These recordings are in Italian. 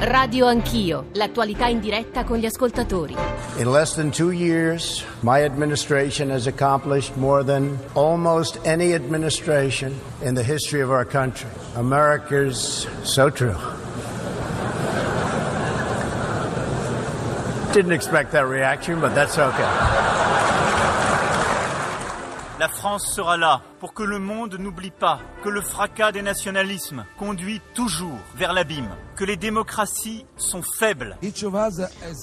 Radio Anch'io, l'attualità in diretta con gli ascoltatori. In less than two years, my administration has accomplished more than almost any administration in the history of our country. America's so true. Didn't expect that reaction, but that's okay. La France sera là pour que le monde n'oublie pas que le fracas des nationalismes conduit toujours vers l'abîme, que les démocraties sont faibles.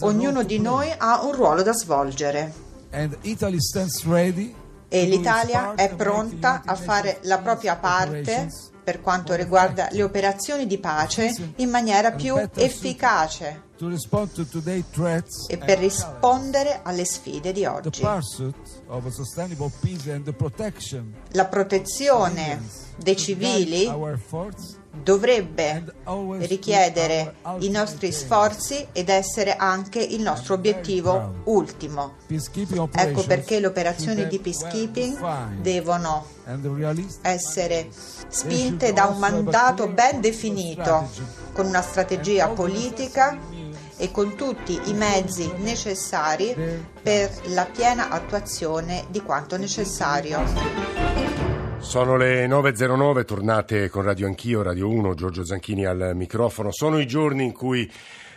Ognuno di noi ha un ruolo da svolgere. E l'Italia è pronta a fare la propria parte per quanto riguarda le operazioni di pace in maniera più efficace. E per rispondere alle sfide di oggi. La protezione dei civili dovrebbe richiedere i nostri sforzi ed essere anche il nostro obiettivo ultimo. Ecco perché le operazioni di peacekeeping devono essere spinte da un mandato ben definito, con una strategia politica e con tutti i mezzi necessari per la piena attuazione di quanto necessario. Sono le 9.09, tornate con Radio Anch'io, Radio 1, Giorgio Zanchini al microfono. Sono i giorni in cui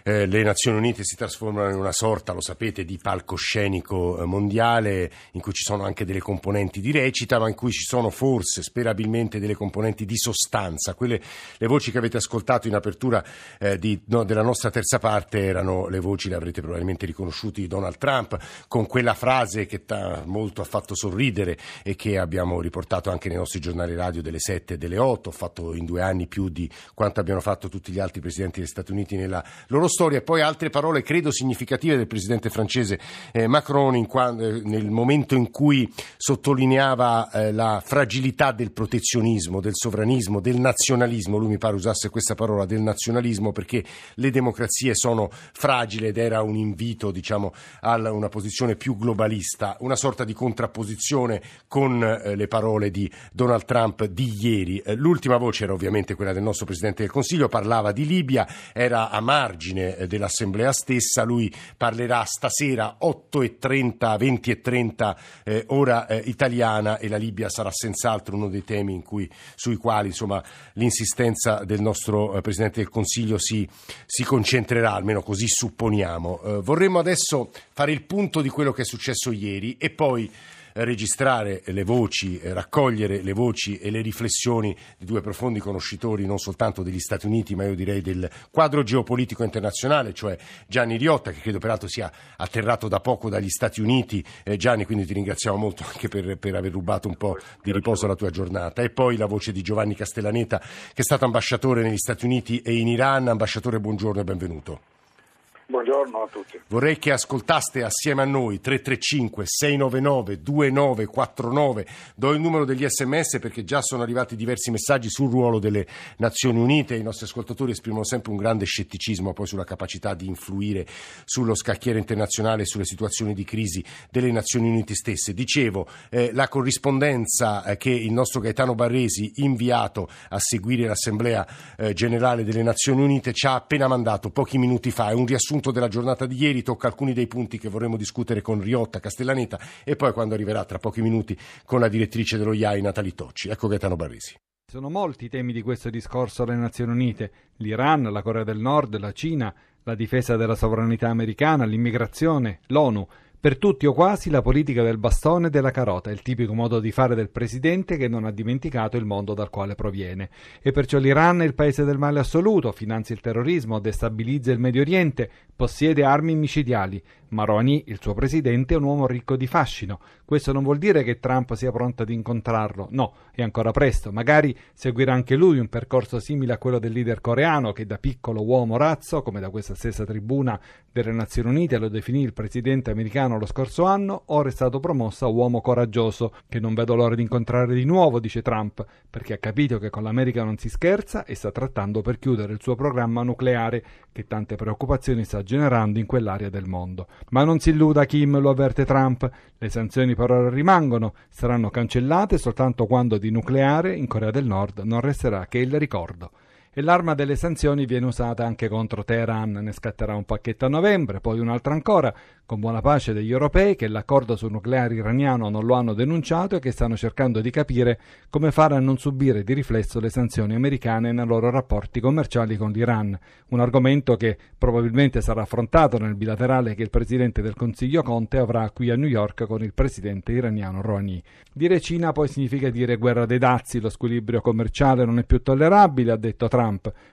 eh, le Nazioni Unite si trasformano in una sorta, lo sapete, di palcoscenico eh, mondiale in cui ci sono anche delle componenti di recita, ma in cui ci sono forse, sperabilmente, delle componenti di sostanza. Quelle, le voci che avete ascoltato in apertura eh, di, no, della nostra terza parte erano le voci, le avrete probabilmente riconosciute, di Donald Trump, con quella frase che ta, molto ha fatto sorridere e che abbiamo riportato anche nei nostri giornali radio delle 7 e delle 8. Ho fatto in due anni più di quanto abbiano fatto tutti gli altri presidenti degli Stati Uniti nella loro storia storia. Poi altre parole credo significative del presidente francese eh, Macron qua, eh, nel momento in cui sottolineava eh, la fragilità del protezionismo, del sovranismo, del nazionalismo. Lui mi pare usasse questa parola del nazionalismo perché le democrazie sono fragili ed era un invito diciamo, a una posizione più globalista, una sorta di contrapposizione con eh, le parole di Donald Trump di ieri. Eh, l'ultima voce era ovviamente quella del nostro Presidente del Consiglio, parlava di Libia, era a margine eh, dell'Assemblea stessa. Lui parlerà stasera 8.30, 20.30 eh, ora eh, italiana e la Libia sarà senz'altro uno dei temi cui, sui quali insomma, l'insistenza del nostro eh, Presidente del Consiglio si, si, concentrerà, almeno così supponiamo. Eh, vorremmo adesso fare il punto di quello che è successo ieri e poi registrare le voci, eh, raccogliere le voci e le riflessioni di due profondi conoscitori non soltanto degli Stati Uniti, ma io direi del quadro geopolitico internazionale, cioè Gianni Riotta, che credo peraltro sia atterrato da poco dagli Stati Uniti. Eh, Gianni, quindi ti ringraziamo molto anche per, per aver rubato un po' di riposo alla tua giornata. E poi la voce di Giovanni Castellaneta, che è stato ambasciatore negli Stati Uniti e in Iran. Ambasciatore, buongiorno e benvenuto. Buongiorno a tutti. Vorrei che ascoltaste assieme a noi 335 699 2949. Do il numero degli sms perché già sono arrivati diversi messaggi sul ruolo delle Nazioni Unite. I nostri ascoltatori esprimono sempre un grande scetticismo poi sulla capacità di influire sullo scacchiere internazionale e sulle situazioni di crisi delle Nazioni Unite stesse. Dicevo, eh, la corrispondenza eh, che il nostro Gaetano Barresi, inviato a seguire l'Assemblea eh, Generale delle Nazioni Unite, ci ha appena mandato pochi minuti fa. È un riassunto riassunto della giornata di ieri, tocca alcuni dei punti che vorremmo discutere con Riotta Castellaneta e poi quando arriverà tra pochi minuti con la direttrice dello IAI Natali Tocci. Ecco Gaetano Barresi. Sono molti i temi di questo discorso alle Nazioni Unite, l'Iran, la Corea del Nord, la Cina, la difesa della sovranità americana, l'immigrazione, l'ONU. Per tutti o quasi la politica del bastone e della carota il tipico modo di fare del presidente che non ha dimenticato il mondo dal quale proviene. E perciò l'Iran è il paese del male assoluto, finanzia il terrorismo, destabilizza il Medio Oriente, possiede armi micidiali. Maroni, il suo presidente, è un uomo ricco di fascino. Questo non vuol dire che Trump sia pronto ad incontrarlo, no, è ancora presto. Magari seguirà anche lui un percorso simile a quello del leader coreano che da piccolo uomo razzo, come da questa stessa tribuna delle Nazioni Unite lo definì il presidente americano lo scorso anno, ora è stato promosso a uomo coraggioso, che non vedo l'ora di incontrare di nuovo, dice Trump, perché ha capito che con l'America non si scherza e sta trattando per chiudere il suo programma nucleare, che tante preoccupazioni sta generando in quell'area del mondo. Ma non si illuda Kim, lo avverte Trump, le sanzioni per ora rimangono, saranno cancellate soltanto quando di nucleare in Corea del Nord non resterà che il ricordo. E l'arma delle sanzioni viene usata anche contro Teheran. Ne scatterà un pacchetto a novembre, poi un altro ancora, con buona pace degli europei che l'accordo sul nucleare iraniano non lo hanno denunciato e che stanno cercando di capire come fare a non subire di riflesso le sanzioni americane nei loro rapporti commerciali con l'Iran, un argomento che probabilmente sarà affrontato nel bilaterale che il Presidente del Consiglio Conte avrà qui a New York con il Presidente iraniano Rouhani. Dire Cina poi significa dire guerra dei dazi, lo squilibrio commerciale non è più tollerabile, ha detto Trump,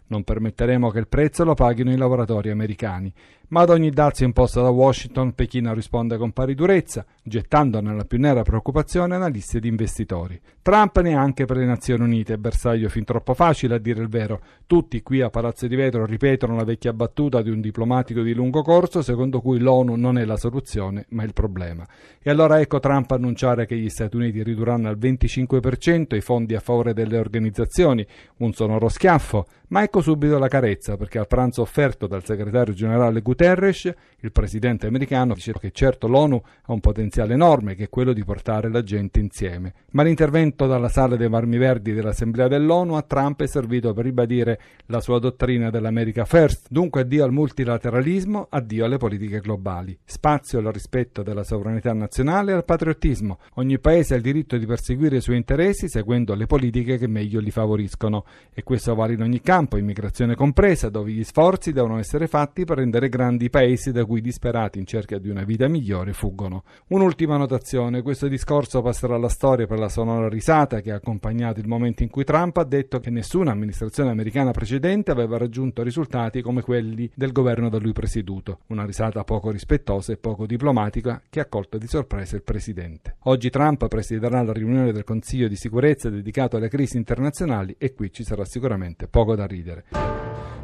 non permetteremo che il prezzo lo paghino i lavoratori americani. Ma ad ogni dazio imposta da Washington, Pechino risponde con pari durezza, gettando nella più nera preoccupazione analisti ed investitori. Trump neanche per le Nazioni Unite, bersaglio fin troppo facile a dire il vero. Tutti qui a Palazzo di Vetro ripetono la vecchia battuta di un diplomatico di lungo corso secondo cui l'ONU non è la soluzione ma il problema. E allora ecco Trump annunciare che gli Stati Uniti ridurranno al 25% i fondi a favore delle organizzazioni, un sonoro schiaffo, ma ecco subito la carezza, perché al pranzo offerto dal segretario generale Guterres, il presidente americano dice che certo l'ONU ha un potenziale enorme, che è quello di portare la gente insieme. Ma l'intervento dalla sala dei Marmi Verdi dell'Assemblea dell'ONU a Trump è servito per ribadire la sua dottrina dell'America First, dunque addio al multilateralismo, addio alle politiche globali. Spazio al rispetto della sovranità nazionale e al patriottismo. Ogni paese ha il diritto di perseguire i suoi interessi seguendo le politiche che meglio li favoriscono. E questo vale in ogni caso campo, immigrazione compresa, dove gli sforzi devono essere fatti per rendere grandi i paesi da cui disperati in cerca di una vita migliore fuggono. Un'ultima notazione, questo discorso passerà alla storia per la sonora risata che ha accompagnato il momento in cui Trump ha detto che nessuna amministrazione americana precedente aveva raggiunto risultati come quelli del governo da lui presieduto. Una risata poco rispettosa e poco diplomatica che ha colto di sorpresa il presidente. Oggi Trump presiederà la riunione del Consiglio di sicurezza dedicato alle crisi internazionali e qui ci sarà sicuramente poco da ridere.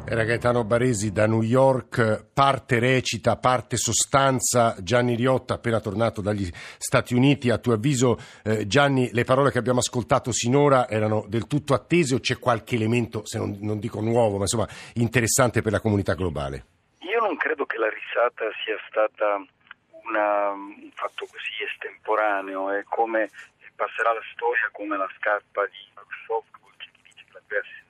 Era Gaetano Baresi da New York, parte recita, parte sostanza. Gianni Riotta, appena tornato dagli Stati Uniti, a tuo avviso, eh, Gianni, le parole che abbiamo ascoltato sinora erano del tutto attese o c'è qualche elemento, se non, non dico nuovo, ma insomma interessante per la comunità globale? Io non credo che la risata sia stata una, un fatto così estemporaneo, è come passerà la storia come la scarpa di Khrushchev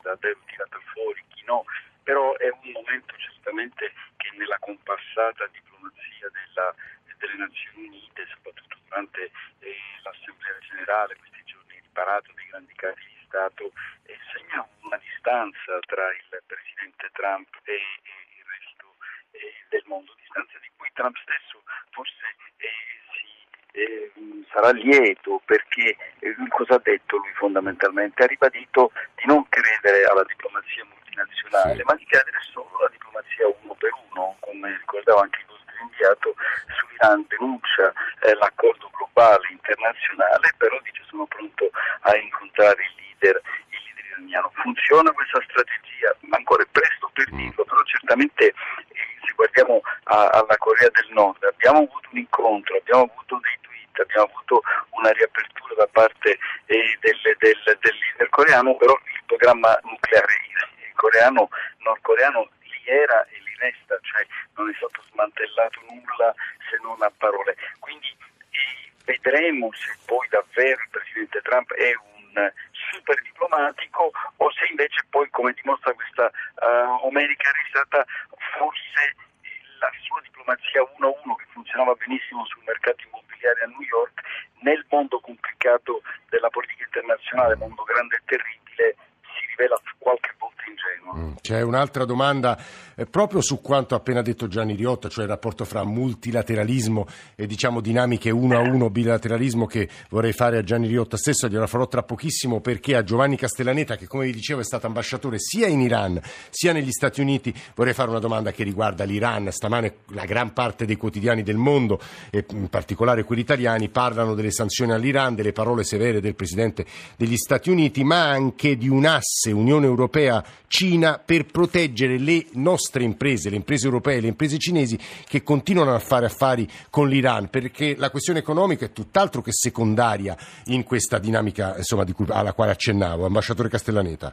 da tirata fuori, chi no, però è un momento certamente che nella compassata diplomazia della, delle Nazioni Unite, soprattutto durante eh, l'Assemblea generale, questi giorni di parata dei grandi capi di Stato, eh, segna una distanza tra il Presidente Trump e, e il resto eh, del mondo, distanza di cui Trump stesso forse eh, eh, sarà lieto perché eh, cosa ha detto lui fondamentalmente? Ha ribadito di non credere alla diplomazia multinazionale, sì. ma di credere solo alla diplomazia uno per uno, come ricordava anche il nostro inviato, sull'Iran denuncia eh, l'accordo globale internazionale, però dice sono pronto a incontrare il leader, leader iraniano. Funziona questa strategia? Ma ancora è presto per mm. dirlo, però certamente eh, se guardiamo a, alla Corea del Nord abbiamo avuto un incontro, abbiamo avuto dei abbiamo avuto una riapertura da parte eh, del, del, del, leader coreano, però il programma nucleare coreano, nordcoreano lì era e lì resta, cioè non è stato smantellato nulla se non a parole. Quindi eh, vedremo se poi davvero il Presidente Trump è un super diplomatico o se invece poi, come dimostra questa uh, America risata, forse la sua diplomazia 1-1 che funzionava benissimo sul mercato immobiliare a New York, nel mondo complicato della politica internazionale, mondo grande e terribile, si rivela qualche volta ingenuo. Mm. C'è un'altra domanda eh, proprio su quanto ha appena detto Gianni Riotta, cioè il rapporto fra multilateralismo e diciamo dinamiche uno a uno, bilateralismo che vorrei fare a Gianni Riotta stesso, gliela farò tra pochissimo perché a Giovanni Castellaneta che come vi dicevo è stato ambasciatore sia in Iran sia negli Stati Uniti, vorrei fare una domanda che riguarda l'Iran. Stamane la gran parte dei quotidiani del mondo e in particolare quelli italiani parlano delle sanzioni all'Iran, delle parole severe del Presidente degli Stati Uniti, ma anche di un asse Unione Europea-Cina per proteggere le nostre imprese, le imprese europee, le imprese cinesi che continuano a fare affari con l'Iran, perché la questione economica è tutt'altro che secondaria in questa dinamica insomma, cui, alla quale accennavo. Ambasciatore Castellaneta.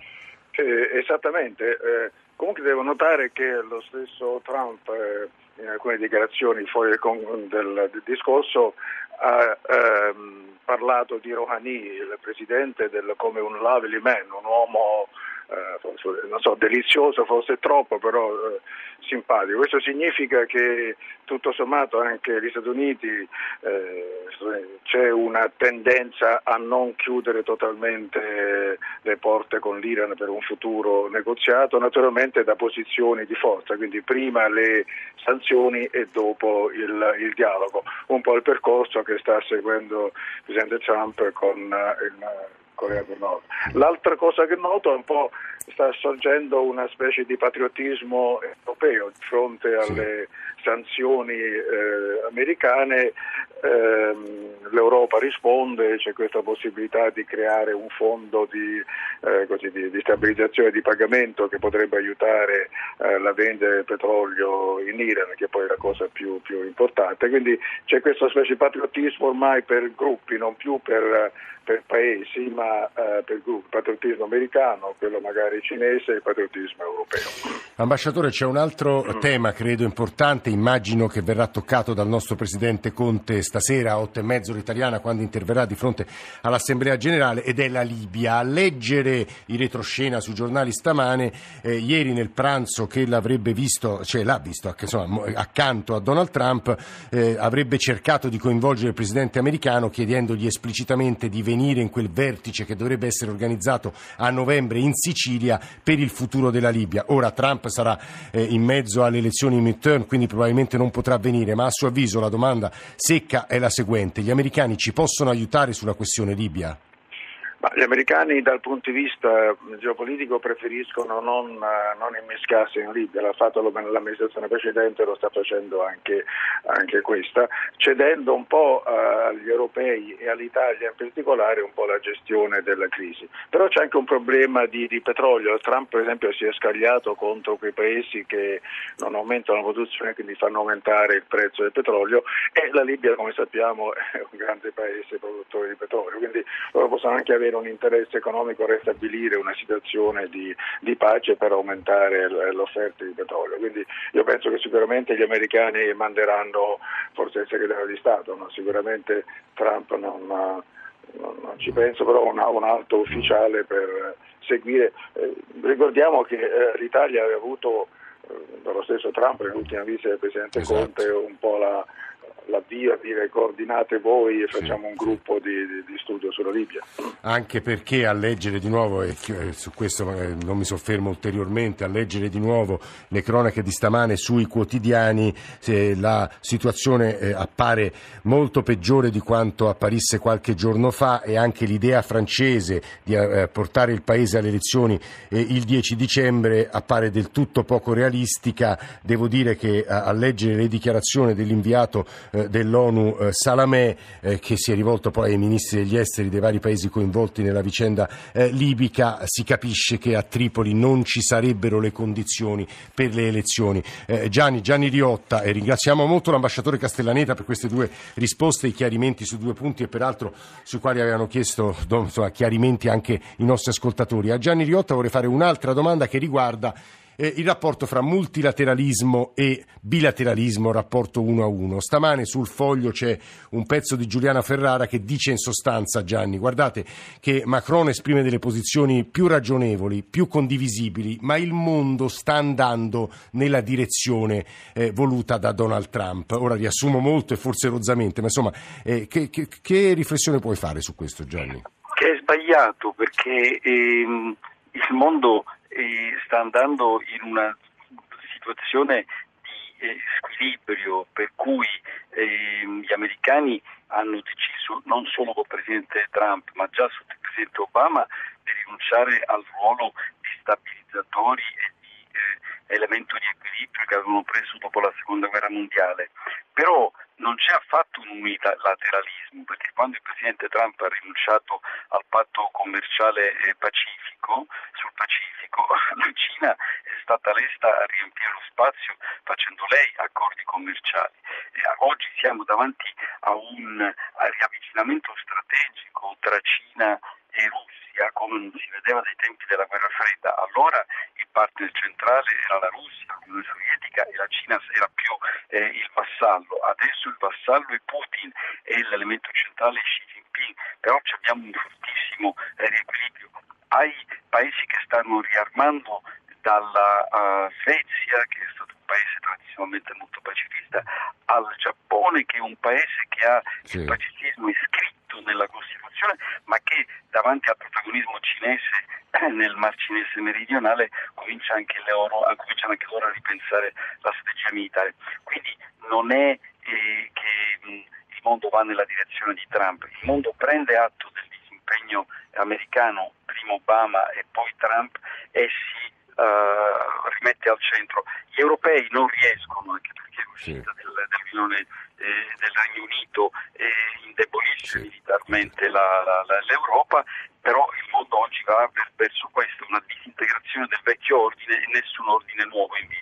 Eh, esattamente, eh, comunque devo notare che lo stesso Trump eh, in alcune dichiarazioni fuori del, del, discorso ha ehm, parlato di Rouhani, il presidente, del, come un lovely man, un uomo non so, delizioso forse troppo, però eh, simpatico. Questo significa che tutto sommato anche negli Stati Uniti eh, c'è una tendenza a non chiudere totalmente le porte con l'Iran per un futuro negoziato, naturalmente da posizioni di forza, quindi prima le sanzioni e dopo il, il dialogo, un po' il percorso che sta seguendo il Presidente Trump con eh, il Corea del Nord. L'altra cosa che noto è un po' sta sorgendo una specie di patriottismo europeo di fronte alle sì. Sanzioni eh, americane. Eh, L'Europa risponde, c'è questa possibilità di creare un fondo di, eh, così, di, di stabilizzazione di pagamento che potrebbe aiutare eh, la vendita del petrolio in Iran, che poi è la cosa più, più importante. Quindi c'è questa specie di patriottismo ormai per gruppi, non più per, per paesi, ma eh, per gruppi. Patriottismo americano, quello magari cinese e il patriottismo europeo. Ambasciatore, c'è un altro mm. tema credo importante, immagino che verrà toccato dal nostro Presidente Conte stasera a otto e mezzo l'italiana quando interverrà di fronte all'Assemblea Generale ed è la Libia. A leggere i retroscena sui giornali stamane, eh, ieri nel pranzo che l'avrebbe visto, cioè l'ha visto insomma, accanto a Donald Trump, eh, avrebbe cercato di coinvolgere il Presidente americano chiedendogli esplicitamente di venire in quel vertice che dovrebbe essere organizzato a novembre in Sicilia per il futuro della Libia. Ora Trump sarà eh, in mezzo alle elezioni midterm, quindi probabilmente non potrà venire, ma a suo avviso la domanda secca è la seguente. Gli americani ci possono aiutare sulla questione Libia? Ma gli americani dal punto di vista geopolitico preferiscono non, non immischiarsi in Libia, l'ha fatto l'amministrazione precedente, lo sta facendo anche, anche questa, cedendo un po' agli europei e all'Italia in particolare un po' la gestione della crisi. Però c'è anche un problema di, di petrolio, Trump per esempio si è scagliato contro quei paesi che non aumentano la produzione e quindi fanno aumentare il prezzo del petrolio. E la Libia come sappiamo è un grande paese produttore di petrolio, quindi loro possono anche avere avere un interesse economico a ristabilire una situazione di, di pace per aumentare l'offerta di petrolio. Quindi io penso che sicuramente gli americani manderanno forse il segretario di Stato, no? sicuramente Trump non, non, non, ci penso, però un, un alto ufficiale per seguire. Eh, ricordiamo che eh, l'Italia aveva avuto eh, dallo stesso Trump nell'ultima visita del Presidente esatto. Conte un po' la l'avvio a dire coordinate voi e facciamo sì, un gruppo sì. di, di, studio sulla Libia. Anche perché a leggere di nuovo, e su questo non mi soffermo ulteriormente, a leggere di nuovo le cronache di stamane sui quotidiani, la situazione eh, appare molto peggiore di quanto apparisse qualche giorno fa e anche l'idea francese di eh, portare il Paese alle elezioni eh, il 10 dicembre appare del tutto poco realistica. Devo dire che a leggere le dichiarazioni dell'inviato eh, dell'ONU eh, Salamè eh, che si è rivolto poi ai ministri degli esteri dei vari paesi coinvolti nella vicenda libica, si capisce che a Tripoli non ci sarebbero le condizioni per le elezioni. Gianni, Gianni Riotta, e ringraziamo molto l'ambasciatore Castellaneta per queste due risposte e chiarimenti su due punti e peraltro sui quali avevano chiesto insomma, chiarimenti anche i nostri ascoltatori. A Gianni Riotta vorrei fare un'altra domanda che riguarda eh, il rapporto fra multilateralismo e bilateralismo, rapporto uno a uno. Stamane sul foglio c'è un pezzo di Giuliana Ferrara che dice in sostanza, Gianni, guardate che Macron esprime delle posizioni più ragionevoli, più condivisibili, ma il mondo sta andando nella direzione eh, voluta da Donald Trump. Ora riassumo molto e forse rozzamente, ma insomma, eh, che, che, che, riflessione puoi fare su questo, Gianni? Che è sbagliato perché ehm, il mondo e sta andando in una situazione di eh, squilibrio per cui eh, gli americani hanno deciso non solo col presidente Trump ma già sotto il presidente Obama di rinunciare al ruolo di stabilizzatori e di eh, elemento di equilibrio che avevano preso dopo la seconda guerra mondiale. Però non c'è affatto un unilateralismo, perché quando il Presidente Trump ha rinunciato al patto commerciale eh, pacifico, sul Pacifico, la Cina è stata lesta a riempire lo spazio facendo lei accordi commerciali. E oggi siamo davanti a un riavvicinamento strategico tra Cina e Russia, come non si vedeva dai tempi della guerra fredda. Allora il partner centrale era la Russia, l'Unione Sovietica e la Cina era più eh, il vassallo. Adesso il vassallo è Putin e l'elemento centrale è Xi Jinping, però abbiamo un fortissimo eh, riequilibrio. ai paesi che stanno riarmando dalla uh, Svezia, che è stato un paese tradizionalmente molto pacifista, al Giappone, che è un paese che ha sì. il pacifismo iscritto nella Costituzione, ma che davanti al protagonismo cinese eh, nel Mar Cinese meridionale comincia anche loro, cominciano anche loro a ripensare la strategia militare. Quindi non è eh, che mh, il mondo va nella direzione di Trump, il mondo prende atto del disimpegno americano, prima Obama e poi Trump, e si uh, rimette al centro. Gli europei non riescono, anche perché l'uscita sì. del, dell'Unione eh, del Regno Unito eh, indebolisce sì. Militarmente la, la, la, l'Europa, però il mondo oggi va verso questo, una disintegrazione del vecchio ordine e nessun ordine nuovo in vista.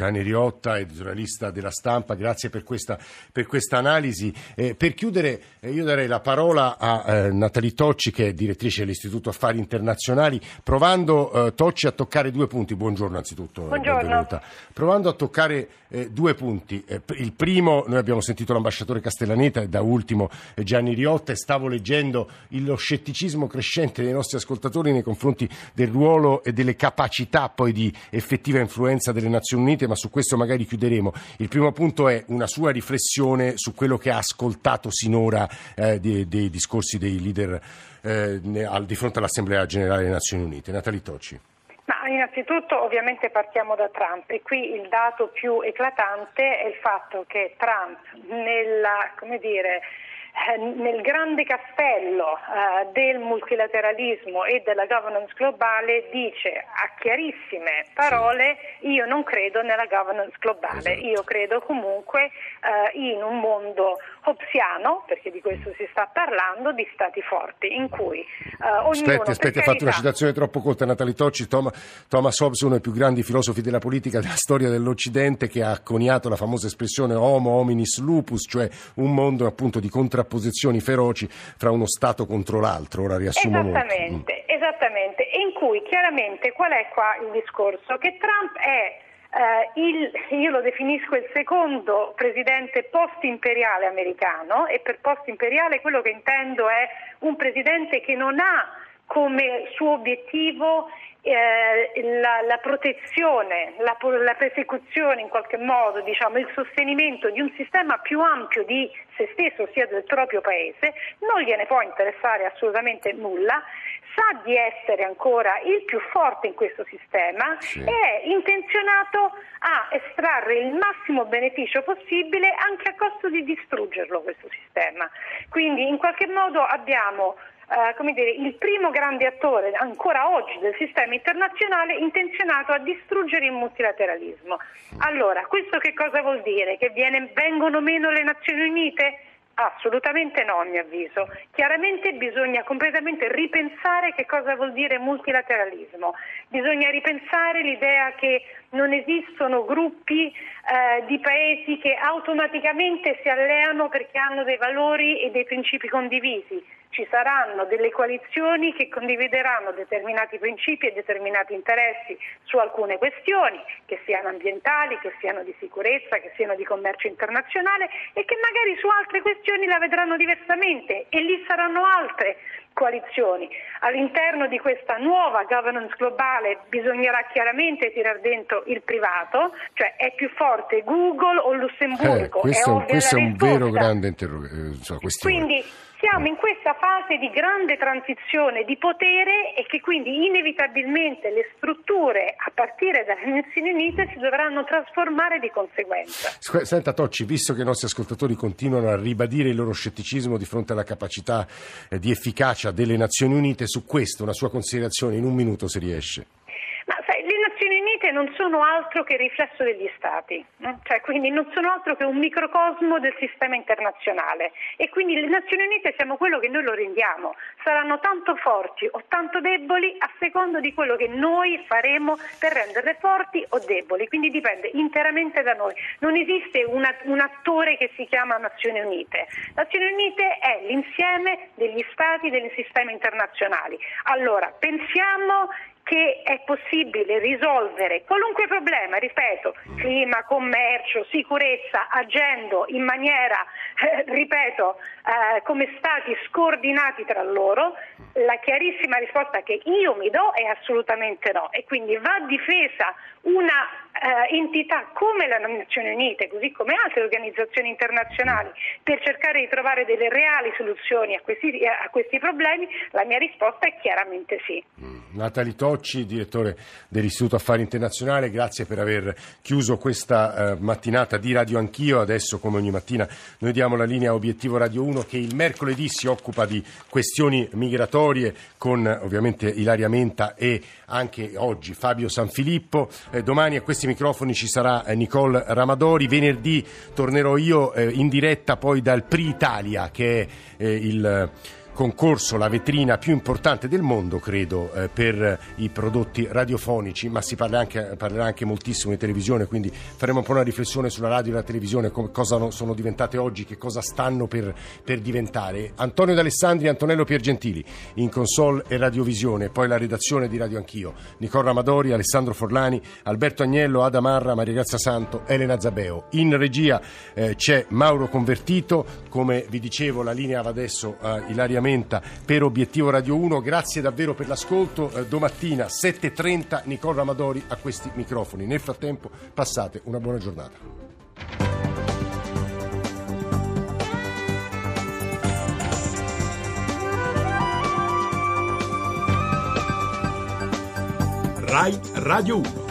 Gianni Riotta, editorialista della stampa, grazie per questa, per questa analisi. Eh, per chiudere eh, io darei la parola a eh, Natalie Tocci che è direttrice dell'Istituto Affari Internazionali, provando eh, Tocci a toccare due punti. Buongiorno anzitutto, Buongiorno. benvenuta. Provando a toccare eh, due punti. Eh, il primo, noi abbiamo sentito l'ambasciatore Castellaneta e da ultimo Gianni Riotta e stavo leggendo lo scetticismo crescente dei nostri ascoltatori nei confronti del ruolo e delle capacità poi di effettiva influenza delle Nazioni Unite, ma su questo magari chiuderemo. Il primo punto è una sua riflessione su quello che ha ascoltato sinora eh, dei, dei, discorsi dei leader eh, di fronte all'Assemblea Generale delle Nazioni Unite. Natalie Tocci. Ma innanzitutto ovviamente partiamo da Trump e qui il dato più eclatante è il fatto che Trump nella, come dire, nel grande castello eh, del multilateralismo e della governance globale dice a chiarissime parole io non credo nella governance globale, esatto. io credo comunque eh, in un mondo hobbesiano, perché di questo si sta parlando, di stati forti, in cui eh, ognuno... Aspetti, aspetti, ha fatto una citazione troppo corta, Natalie Tocci, Thomas, Thomas Hobbes, uno dei più grandi filosofi della politica della storia dell'Occidente, che ha coniato la famosa espressione homo hominis lupus, cioè un mondo appunto di contrapposizioni feroci fra uno Stato contro l'altro, ora riassumo esattamente, molto. Mm. Esattamente, e in cui chiaramente qual è qua il discorso? Che Trump è Uh, il, io lo definisco il secondo presidente post-imperiale americano e per post-imperiale quello che intendo è un presidente che non ha come suo obiettivo eh, la, la, protezione, la, la, persecuzione in qualche modo, diciamo, il sostenimento di un sistema più ampio di se stesso, sia del proprio paese, non gliene può interessare assolutamente nulla, sa di essere ancora il più forte in questo sistema sì. e è intenzionato a estrarre il massimo beneficio possibile anche a costo di distruggerlo questo sistema. Quindi in qualche modo abbiamo eh, come dire, il primo grande attore ancora oggi del sistema internazionale intenzionato a distruggere il multilateralismo. Allora, questo che cosa vuol dire? Che viene, vengono meno le Nazioni Unite? Assolutamente no, a mio avviso. Chiaramente bisogna completamente ripensare che cosa vuol dire multilateralismo. Bisogna ripensare l'idea che non esistono gruppi eh, di paesi che automaticamente si alleano perché hanno dei valori e dei principi condivisi ci saranno delle coalizioni che condivideranno determinati principi e determinati interessi su alcune questioni, che siano ambientali, che siano di sicurezza, che siano di commercio internazionale e che magari su altre questioni la vedranno diversamente e lì saranno altre coalizioni. All'interno di questa nuova governance globale bisognerà chiaramente tirar dentro il privato, cioè è più forte Google o Lussemburgo? Eh, questo, è, questo è un vero grande interrogativo. Eh, Quindi siamo in questa fase di grande transizione di potere e che quindi inevitabilmente le strutture a partire dalle Nazioni Unite si dovranno trasformare di conseguenza. Senta Tocci, visto che i nostri ascoltatori continuano a ribadire il loro scetticismo di fronte alla capacità eh, di efficacia delle Nazioni Unite, su questo una sua considerazione in un minuto se riesce non sono altro che riflesso degli Stati, no? cioè, quindi non sono altro che un microcosmo del sistema internazionale. E quindi le Nazioni Unite siamo quello che noi lo rendiamo, saranno tanto forti o tanto deboli a seconda di quello che noi faremo per renderle forti o deboli, quindi dipende interamente da noi, non esiste una, un attore che si chiama Nazioni Unite, Nazioni Unite è l'insieme degli Stati del sistema internazionali, allora pensiamo che è possibile risolvere qualunque problema, ripeto, clima, commercio, sicurezza, agendo in maniera, eh, ripeto, eh, come stati scordinati tra loro, la chiarissima risposta che io mi do è assolutamente no. E quindi va difesa una eh, entità come le Nazioni Unite, così come altre organizzazioni internazionali, per cercare di trovare delle reali soluzioni a questi, a questi problemi, la mia risposta è chiaramente sì. Mm. Natali Tocci, direttore dell'Istituto Affari Internazionali, grazie per aver chiuso questa eh, mattinata di Radio Anch'io. Adesso, come ogni mattina, noi diamo la linea Obiettivo Radio 1 che il mercoledì si occupa di questioni migratorie con ovviamente Ilaria Menta e anche oggi Fabio Sanfilippo. Eh, domani a questi microfoni ci sarà eh, Nicole Ramadori. Venerdì tornerò io eh, in diretta poi dal Pri Italia che è il concorso, la vetrina più importante del mondo, credo, eh, per i prodotti radiofonici, ma si parla anche, parlerà anche moltissimo di televisione, quindi faremo un po' una riflessione sulla radio e la televisione, come, cosa sono diventate oggi, che cosa stanno per, per diventare. Antonio D'Alessandri, Antonello Piergentili, in console e radiovisione, poi la redazione di Radio Anch'io, Nicola Amadori, Alessandro Forlani, Alberto Agnello, Ada Marra, Maria Grazia Santo, Elena Zabeo. In regia eh, c'è Mauro Convertito, come vi dicevo la linea va adesso a Ilaria Menta per Obiettivo Radio 1. Grazie davvero per l'ascolto. Eh, domattina 7.30 Nicola Amadori a questi microfoni. Nel frattempo passate una buona giornata. RAI Radio 1